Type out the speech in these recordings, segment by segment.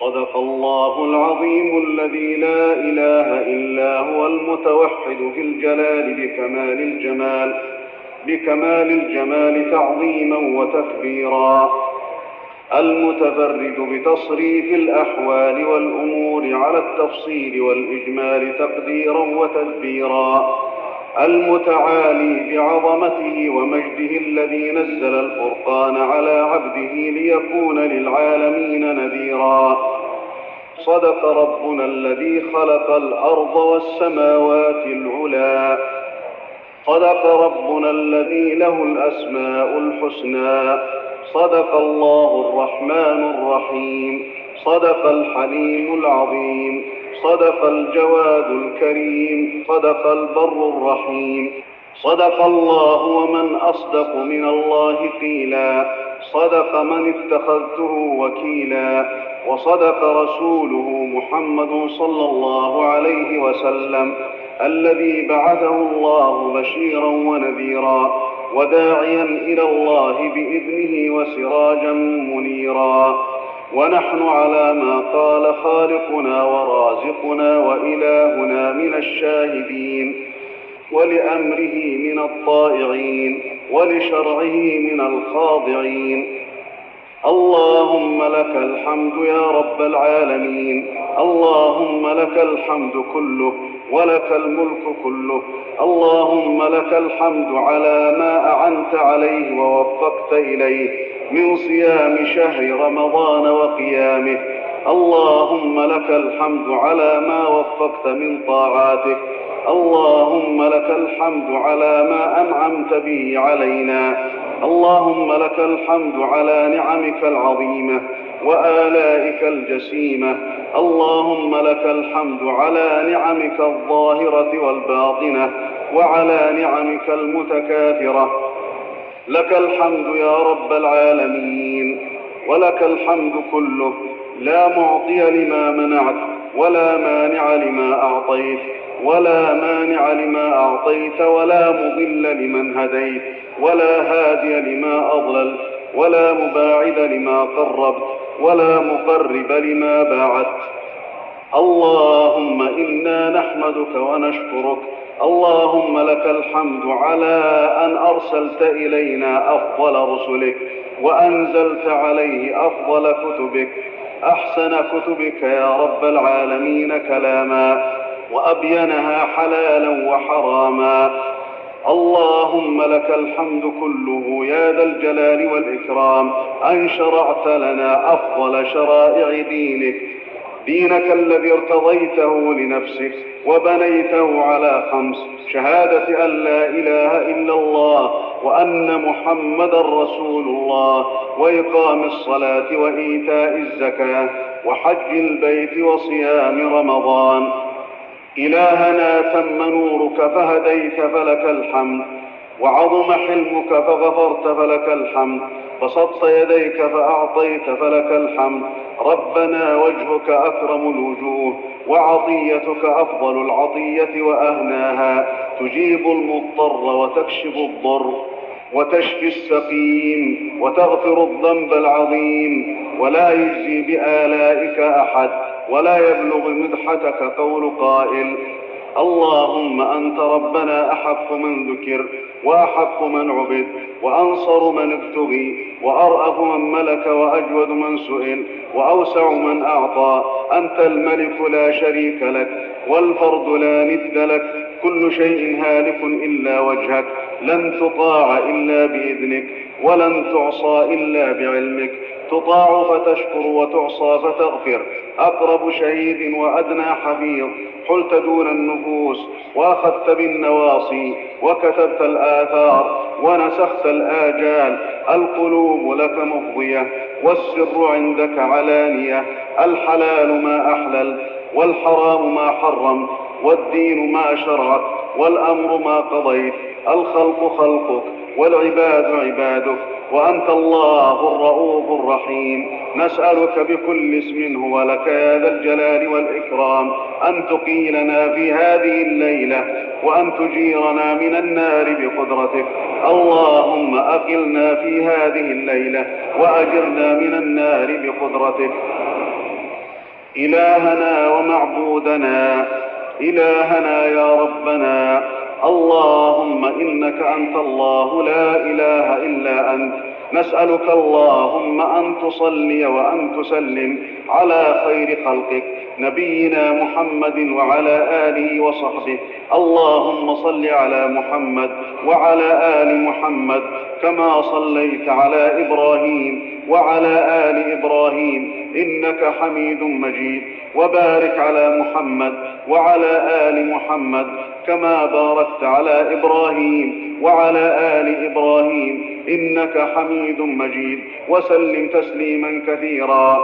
صدق الله العظيم الذي لا إله إلا هو المتوحد في الجلال بكمال الجمال بكمال الجمال تعظيما وتكبيرا. المتفرد بتصريف الأحوال والأمور على التفصيل والإجمال تقديرا وتدبيرا. المتعالي بعظمته ومجده الذي نزل الفرقان على عبده ليكون للعالمين نذيرا. صدق ربنا الذي خلق الأرض والسماوات العلى صدق ربنا الذي له الأسماء الحسنى. صدق الله الرحمن الرحيم. صدق الحليم العظيم. صدق الجواد الكريم. صدق البر الرحيم. صدق الله ومن أصدق من الله قيلا. صدق من اتخذته وكيلا. وصدق رسوله محمد صلى الله عليه وسلم الذي بعثه الله بشيرا ونذيرا وداعيا إلى الله بإذنه وسراجا منيرا. ونحن على ما قال خالقنا ورازقنا وإلهنا من الشاهدين. ولأمره من الطائعين ولشرعه من الخاضعين. اللهم لك الحمد يا رب العالمين. اللهم لك الحمد كله ولك الملك كله. اللهم لك الحمد على ما أعنت عليه ووفقت إليه من صيام شهر رمضان وقيامه. اللهم لك الحمد على ما وفقت من طاعاتك اللهم لك الحمد على ما أنعمت به علينا. اللهم لك الحمد على نعمك العظيمة وآلائك الجسيمة. اللهم لك الحمد على نعمك الظاهرة والباطنة وعلى نعمك المتكاثرة. لك الحمد يا رب العالمين ولك الحمد كله. لا معطي لما منعت ولا مانع لما أعطيت. ولا مانع لما أعطيت ولا مضل لمن هديت ولا هادي لما أضلل ولا مباعد لما قربت ولا مقرب لما باعدت اللهم إنا نحمدك ونشكرك. اللهم لك الحمد على أن أرسلت إلينا أفضل رسلك وأنزلت عليه أفضل كتبك. أحسن كتبك يا رب العالمين كلاما. وأبينها حلالا وحراما. اللهم لك الحمد كله يا ذا الجلال والإكرام. أن شرعت لنا أفضل شرائع دينك. دينك الذي ارتضيته لنفسك وبنيته على خمس. شهادة أن لا إله إلا الله وأن محمدا رسول الله. وإقام الصلاة وإيتاء الزكاة. وحج البيت وصيام رمضان. إلهنا تم نورك فهديت فلك الحمد وعظم حلمك فغفرت فلك الحمد بسطت يديك فأعطيت فلك الحمد. ربنا وجهك أكرم الوجوه وعطيتك أفضل العطية وأهناها. تجيب المضطر وتكشف الضر وتشفي السقيم وتغفر الذنب العظيم. ولا يجزي بآلائك أحد ولا يبلغ مدحتك قول قائل اللهم أنت ربنا أحق من ذكر وأحق من عبد وأنصر من ابتغي وأرأف من ملك وأجود من سئل وأوسع من أعطى أنت الملك لا شريك لك والفرد لا ند لك كل شيء هالك إلا وجهك لن تطاع إلا بإذنك ولن تعصى إلا بعلمك. تطاع فتشكر وتعصى فتغفر. أقرب شهيد وأدنى حفيظ حلت دون النفوس وأخذت بالنواصي وكتبت الآثار ونسخت الآجال. القلوب لك مفضية والسر عندك علانية. الحلال ما أحلل والحرام ما حرم والدين ما شرعت والأمر ما قضيت. الخلق خلقك والعباد عبادك وأنت الله الرؤوف الرحيم. نسألك بكل اسم هو لك يا ذا الجلال والإكرام. أن تقيلنا في هذه الليلة وأن تجيرنا من النار بقدرتك. اللهم أقلنا في هذه الليلة وأجرنا من النار بقدرتك. إلهنا ومعبودنا إلهنا يا ربنا. اللهم إنك أنت الله لا إله إلا أنت. نسألك اللهم أن تصلي وأن تسلم على خير خلقك نبينا محمد وعلى آله وصحبه. اللهم صل على محمد وعلى آل محمد كما صليت على إبراهيم وعلى آل إبراهيم إنك حميد مجيد. وبارك على محمد وعلى آل محمد كما باركت على إبراهيم وعلى آل إبراهيم إنك حميد مجيد. وسلم تسليما كثيرا.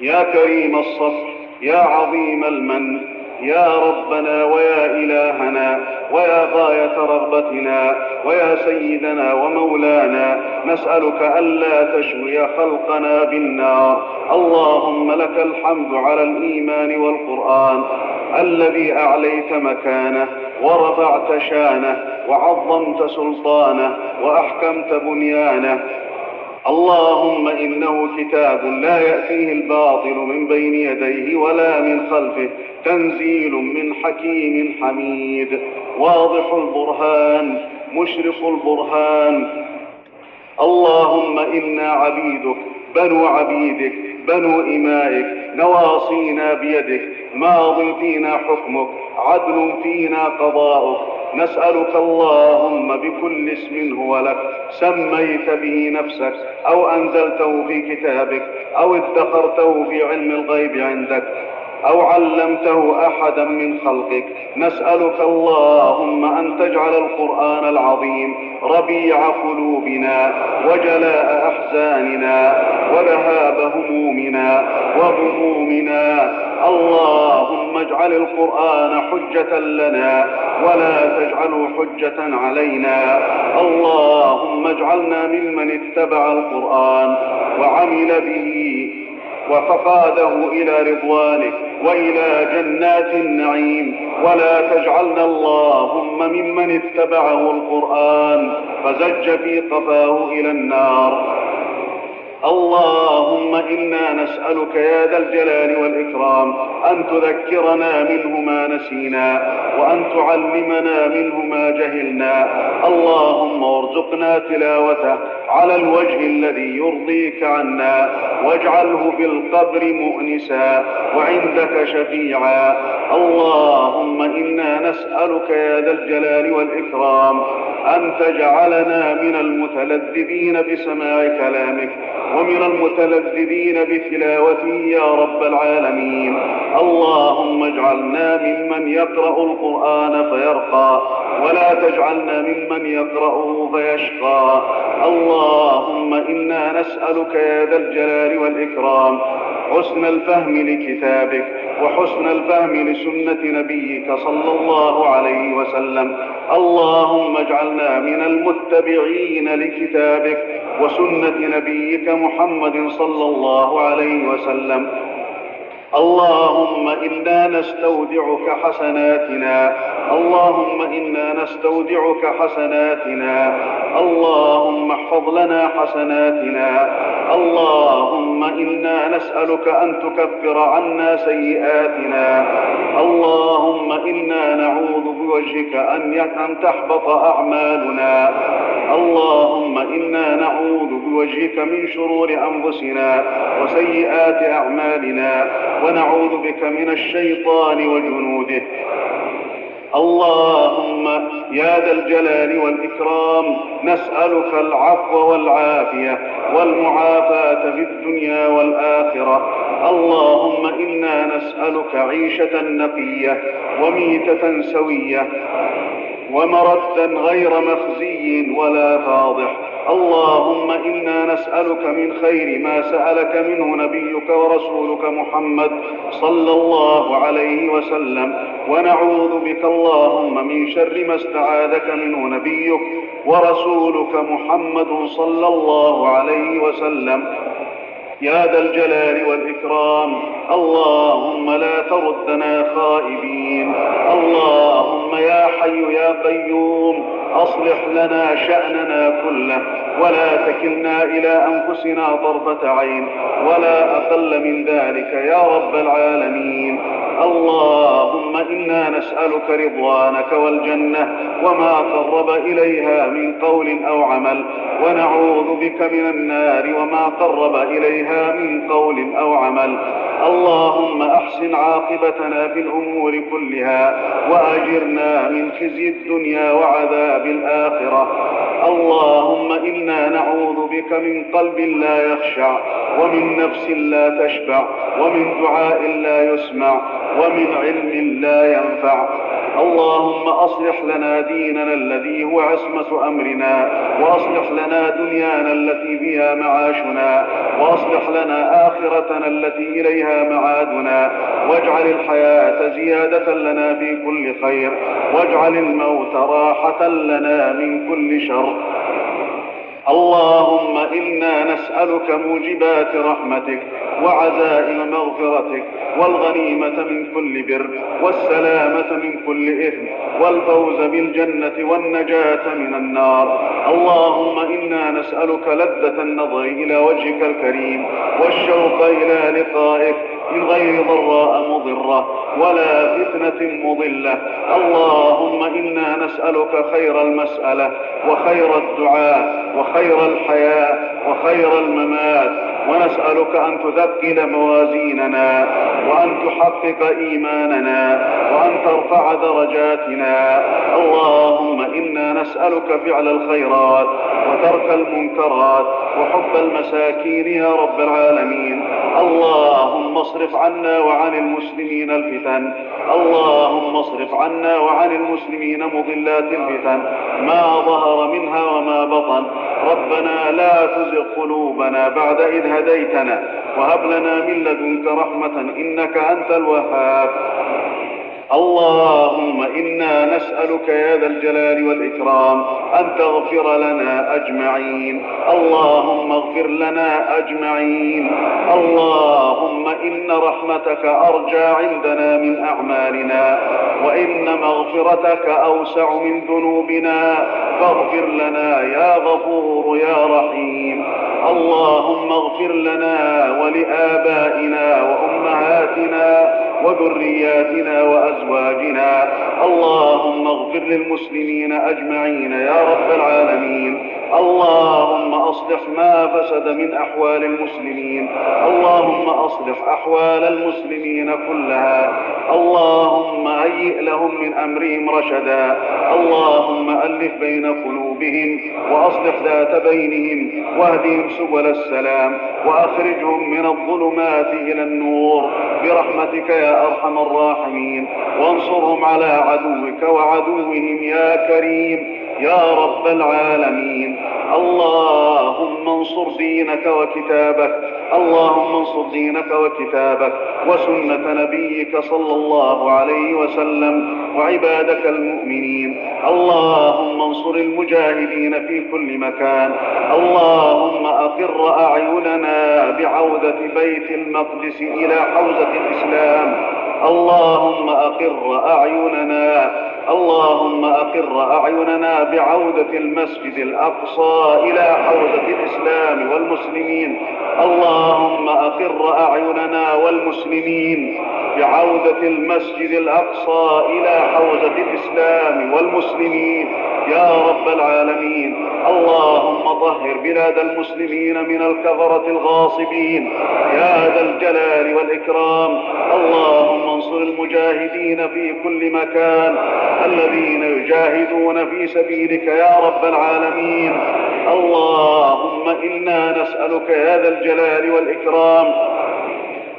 يا كريم الصف يا عظيم المن يا ربنا ويا إلهنا ويا غاية رغبتنا ويا سيدنا ومولانا. نسألك ألا تشوي خلقنا بالنار. اللهم لك الحمد على الإيمان والقرآن الذي أعليت مكانه ورفعت شانه وعظمت سلطانه وأحكمت بنيانه. اللهم إنه كتاب لا يأتيه الباطل من بين يديه ولا من خلفه تنزيل من حكيم حميد. واضح البرهان مشرق البرهان. اللهم إنا عبيدك بنو عبيدك بنو إمائك نواصينا بيدك. ماض فينا حكمك عدل فينا قضاؤك. نسألك اللهم بكل اسم هو لك. سميت به نفسك أو أنزلته في كتابك أو ادخرته في علم الغيب عندك. أو علمته أحدا من خلقك. نسألك اللهم أن تجعل القرآن العظيم ربيع قلوبنا وجلاء أحزاننا وذهاب همومنا وغمومنا. اللهم اجعل القرآن حجة لنا ولا تجعله حجة علينا. اللهم اجعلنا ممن اتبع القرآن وعمل به وفقاده إلى رضوانك وإلى جنات النعيم. ولا تجعلنا اللهم ممن اتبعه القرآن. فزج في قفاه إلى النار. اللهم إنا نسألك يا ذا الجلال والإكرام أن تذكرنا منه ما نسينا وأن تعلمنا منه ما جهلنا. اللهم ارزقنا تلاوته على الوجه الذي يرضيك عنا. واجعله في القبر مؤنسا وعندك شفيعا. اللهم إنا نسألك يا ذا الجلال والإكرام أن تجعلنا من المتلذذين بسماع كلامك ومن المتلذذين بتلاوته يا رب العالمين. اللهم اجعلنا ممن يقرأ القرآن فيرقى ولا تجعلنا ممن يقرأه فيشقى. اللهم إنا نسألك يا ذا الجلال والإكرام حسن الفهم لكتابك وحسن الفهم لسنة نبيك صلى الله عليه وسلم. اللهم اجعلنا من المتبعين لكتابك وسنة نبيك محمد صلى الله عليه وسلم. اللهم إنا نستودعك حسناتنا. اللهم إنا نستودعك حسناتنا. اللهم احفظ لنا حسناتنا. اللهم إنا نسألك أن تكفر عنا سيئاتنا. اللهم إنا نعوذ بوجهك أن تحبط أعمالنا. اللهم إنا نعوذ بوجهك من شرور أنفسنا وسيئات أعمالنا. ونعوذ بك من الشيطان وجنوده. اللهم يا ذا الجلال والإكرام نسألك العفو والعافية والمعافاة في الدنيا والآخرة. اللهم إنا نسألك عيشة نقية وميتة سوية ومردا غير مخزي ولا فاضح. اللهم إنا نسألك من خير ما سألك منه نبيك ورسولك محمد صلى الله عليه وسلم ونعوذ بك اللهم من شر ما استعاذك منه نبيك ورسولك محمد صلى الله عليه وسلم. يا ذا الجلال والإكرام اللهم لا تردنا خائبين اللهم يا حي يا قيوم أصلح لنا شأننا كله ولا تكلنا إلى أنفسنا طرفة عين ولا أقل من ذلك يا رب العالمين. اللهم إنا نسألك رضوانك والجنة وما قرب إليها من قول أو عمل ونعوذ بك من النار وما قرب إليها من قول أو عمل. اللهم أحسن عاقبتنا في الأمور كلها وأجرنا من خزي الدنيا وعذاب الآخرة. اللهم إنا نعوذ بك من قلب لا يخشع ومن نفس لا تشبع ومن دعاء لا يسمع ومن علم لا ينفع. اللهم أصلح لنا ديننا الذي هو عصمة أمرنا وأصلح لنا دنيانا التي فيها معاشنا وأصلح لنا آخرتنا التي إليها معادنا. واجعل الحياة زيادة لنا في كل خير واجعل الموت راحة لنا من كل شر. اللهم إنا نسألك موجبات رحمتك وعزائم مغفرتك والغنيمة من كل بر والسلامة من كل إثم والفوز بالجنة والنجاة من النار. اللهم إنا نسألك لذة النظر إلى وجهك الكريم والشوق إلى لقائك من غير ضراء مضرة ولا فتنة مضلة. اللهم إنا نسألك خير المسألة وخير الدعاء وخير الحياة وخير الممات. ونسألك أن تثقل موازيننا وأن تحقق إيماننا وأن ترفع درجاتنا. اللهم إنا نسألك فعل الخيرات وترك المنكرات وحب المساكين يا رب العالمين. اللهم اصرف عنا وعن المسلمين الفتن. اللهم اصرف عنا وعن المسلمين مضلات الفتن. ما ظهر منها وما بطن. ربنا لا تزغ قلوبنا بعد إذ هديتنا. وهب لنا من لدنك رحمة إنك أنت الوهاب. اللهم إنا نسألك يا ذا الجلال والإكرام أن تغفر لنا أجمعين. اللهم اغفر لنا أجمعين. اللهم إن رحمتك أرجى عندنا من أعمالنا وإن مغفرتك أوسع من ذنوبنا. فاغفر لنا يا غفور يا رحيم. اللهم اغفر لنا ولآبائنا وأمهاتنا وذرياتنا وأزواجنا. اللهم اغفر للمسلمين أجمعين يا رب العالمين. اللهم أصلح ما فسد من أحوال المسلمين. اللهم أصلح أحوال المسلمين كلها. اللهم هيئ لهم من أمرهم رشدا. اللهم ألف بين قلوبهم وأصلح ذات بينهم واهدهم سبل السلام وأخرجهم من الظلمات إلى النور. برحمتك يا أرحم الراحمين. وانصرهم على عدوك وعدوهم يا كريم. يا رب العالمين. اللهم انصر دينك وكتابك. اللهم انصر دينك وكتابك. وسنة نبيك صلى الله عليه وسلم وعبادك المؤمنين. اللهم انصر المجاهدين في كل مكان. اللهم أقر أعيننا بعودة بيت المقدس إلى حوزة الإسلام. اللهم أقر أعيننا اللهم أقر أعيننا بعودة المسجد الأقصى إلى حوزة الإسلام والمسلمين. اللهم أقر أعيننا والمسلمين بعودة المسجد الأقصى إلى حوزة الإسلام والمسلمين. يا رب العالمين. اللهم طهر بلاد المسلمين من الكفرة الغاصبين. يا ذا الجلال والإكرام. اللهم انصر المجاهدين في كل مكان. الذين يجاهدون في سبيلك يا رب العالمين. اللهم إنا نسألك يا ذا الجلال والإكرام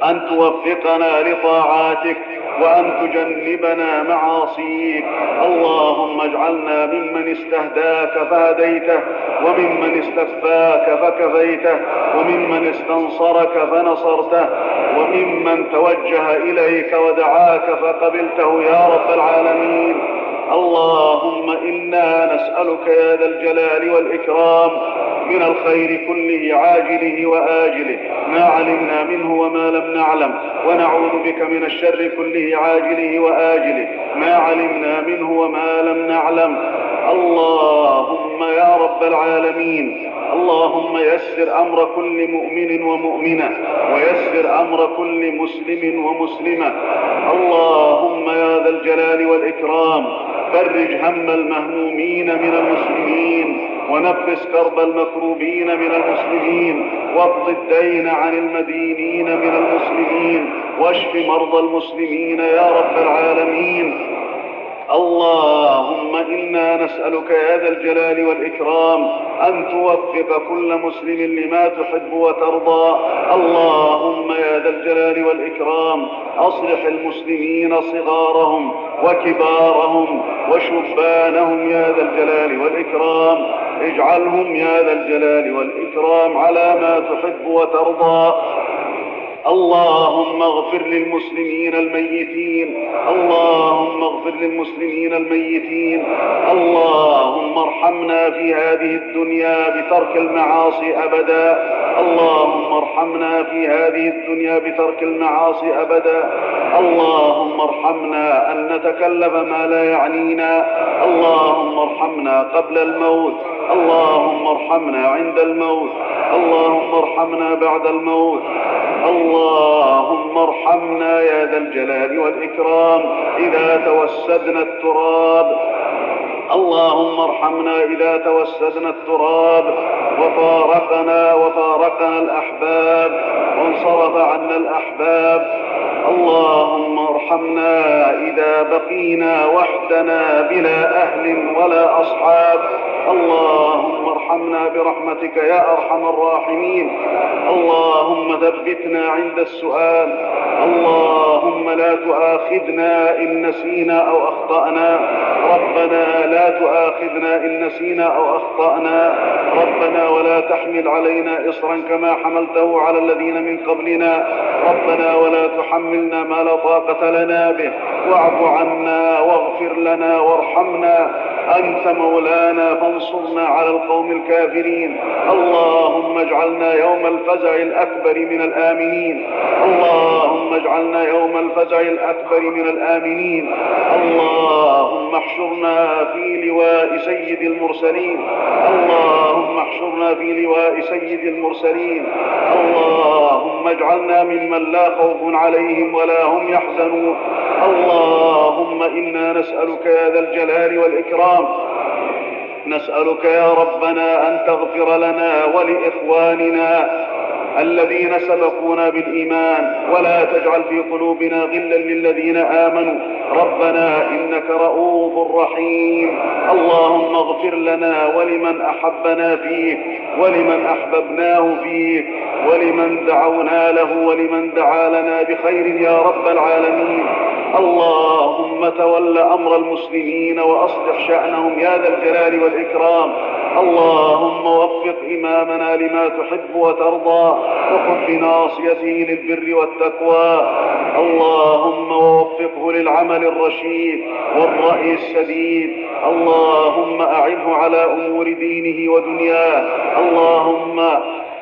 أن توفقنا لطاعاتك. وأن تجنبنا معاصيك. اللهم اجعلنا ممن استهداك فهديته وممن استكفاك فكفيته وممن استنصرك فنصرته وممن توجه إليك ودعاك فقبلته يا رب العالمين. اللهم إنا نسألك يا ذا الجلال والإكرام من الخير كله عاجله وآجله. ما علمنا منه وما لم نعلم. ونعوذ بك من الشر كله عاجله وآجله. ما علمنا منه وما لم نعلم. اللهم يا رب العالمين اللهم يسر أمر كل مؤمن ومؤمنة ويسر أمر كل مسلم ومسلمة. اللهم يا ذا الجلال والإكرام فرج هم المهمومين من المسلمين ونفس كرب المكروبين من المسلمين واقض الدين عن المدينين من المسلمين واشف مرضى المسلمين يا رب العالمين. اللهم إنا نسألك يا ذا الجلال والإكرام أن توفق كل مسلم لما تحب وترضى. اللهم يا ذا الجلال والإكرام أصلح المسلمين صغارهم وكبارهم وشبانهم يا ذا الجلال والإكرام. اجعلهم يا ذا الجلال والإكرام على ما تحب وترضى. اللهم اغفر للمسلمين الميتين. اللهم اغفر للمسلمين الميتين. اللهم ارحمنا في هذه الدنيا بترك المعاصي أبدا. اللهم ارحمنا في هذه الدنيا بترك المعاصي أبدا. اللهم ارحمنا أن نتكلف ما لا يعنينا. اللهم ارحمنا قبل الموت. اللهم ارحمنا عند الموت. اللهم ارحمنا بعد الموت. اللهم ارحمنا يا ذا الجلال والإكرام إذا توسدنا التراب. اللهم ارحمنا إذا توسدنا التراب وفارقنا وفارقنا الأحباب وانصرف عنا الأحباب. اللهم ارحمنا إذا بقينا وحدنا بلا أهل ولا أصحاب. اللهم ارحمنا برحمتك يا أرحم الراحمين. اللهم ثبتنا عند السؤال. اللهم لا تؤاخذنا إن نسينا أو أخطأنا. ربنا لا تؤاخذنا إن نسينا أو أخطأنا. ربنا ولا تحمل علينا إصرا كما حملته على الذين من قبلنا. ربنا ولا تحملنا ما لا طاقة لنا به. واعف عنا واغفر لنا وارحمنا. أنت مولانا فانصرنا على القوم الكافرين. اللهم اجعلنا يوم الفزع الأكبر من الآمنين. اللهم اجعلنا يوم الفزع الأكبر من الآمنين. اللهم احشرنا في لواء سيد المرسلين. اللهم احشرنا في لواء سيد المرسلين. اللهم اجعلنا ممن لا خوف عليهم ولا هم يحزنون. اللهم إنا نسألك يا ذا الجلال والإكرام. نسألك يا ربنا أن تغفر لنا ولإخواننا. الذين سبقونا بالإيمان ولا تجعل في قلوبنا غلا للذين آمنوا. ربنا إنك رؤوف رحيم. اللهم اغفر لنا ولمن أحبنا فيك ولمن أحببناه فيك ولمن دعونا له ولمن دعا لنا بخير يا رب العالمين. اللهم تول أمر المسلمين وأصلح شأنهم يا ذا الجلال والإكرام. اللهم وفق إمامنا لما تحب وترضى وخذ بناصيته للبر والتقوى. اللهم ووفقه للعمل الرشيد والرأي السديد اللهم أعنه على أمور دينه ودنياه. اللهم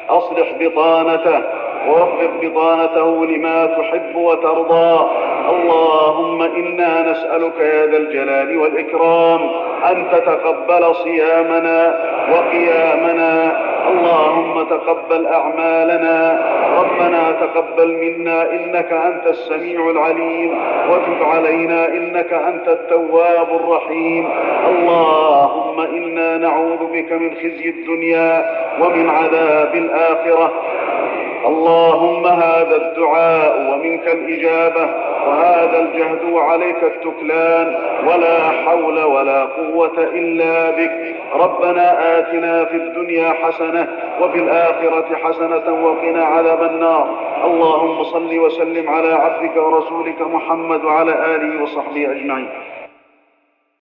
أصلح بطانته ووفق بطانته لما تحب وترضى. اللهم إنا نسألك يا ذا الجلال والإكرام. أن تتقبل صيامنا وقيامنا. اللهم تقبل أعمالنا. ربنا تقبل منا إنك أنت السميع العليم. وتب علينا إنك أنت التواب الرحيم. اللهم إنا نعوذ بك من خزي الدنيا ومن عذاب الآخرة. اللهم هذا الدعاء ومنك الإجابة وهذا الجهد وعليك التكلان ولا حول ولا قوة إلا بك. ربنا آتنا في الدنيا حسنة وفي الآخرة حسنة وقنا عذاب النار. اللهم صل وسلم على عبدك ورسولك محمد وعلى آله وصحبه أجمعين.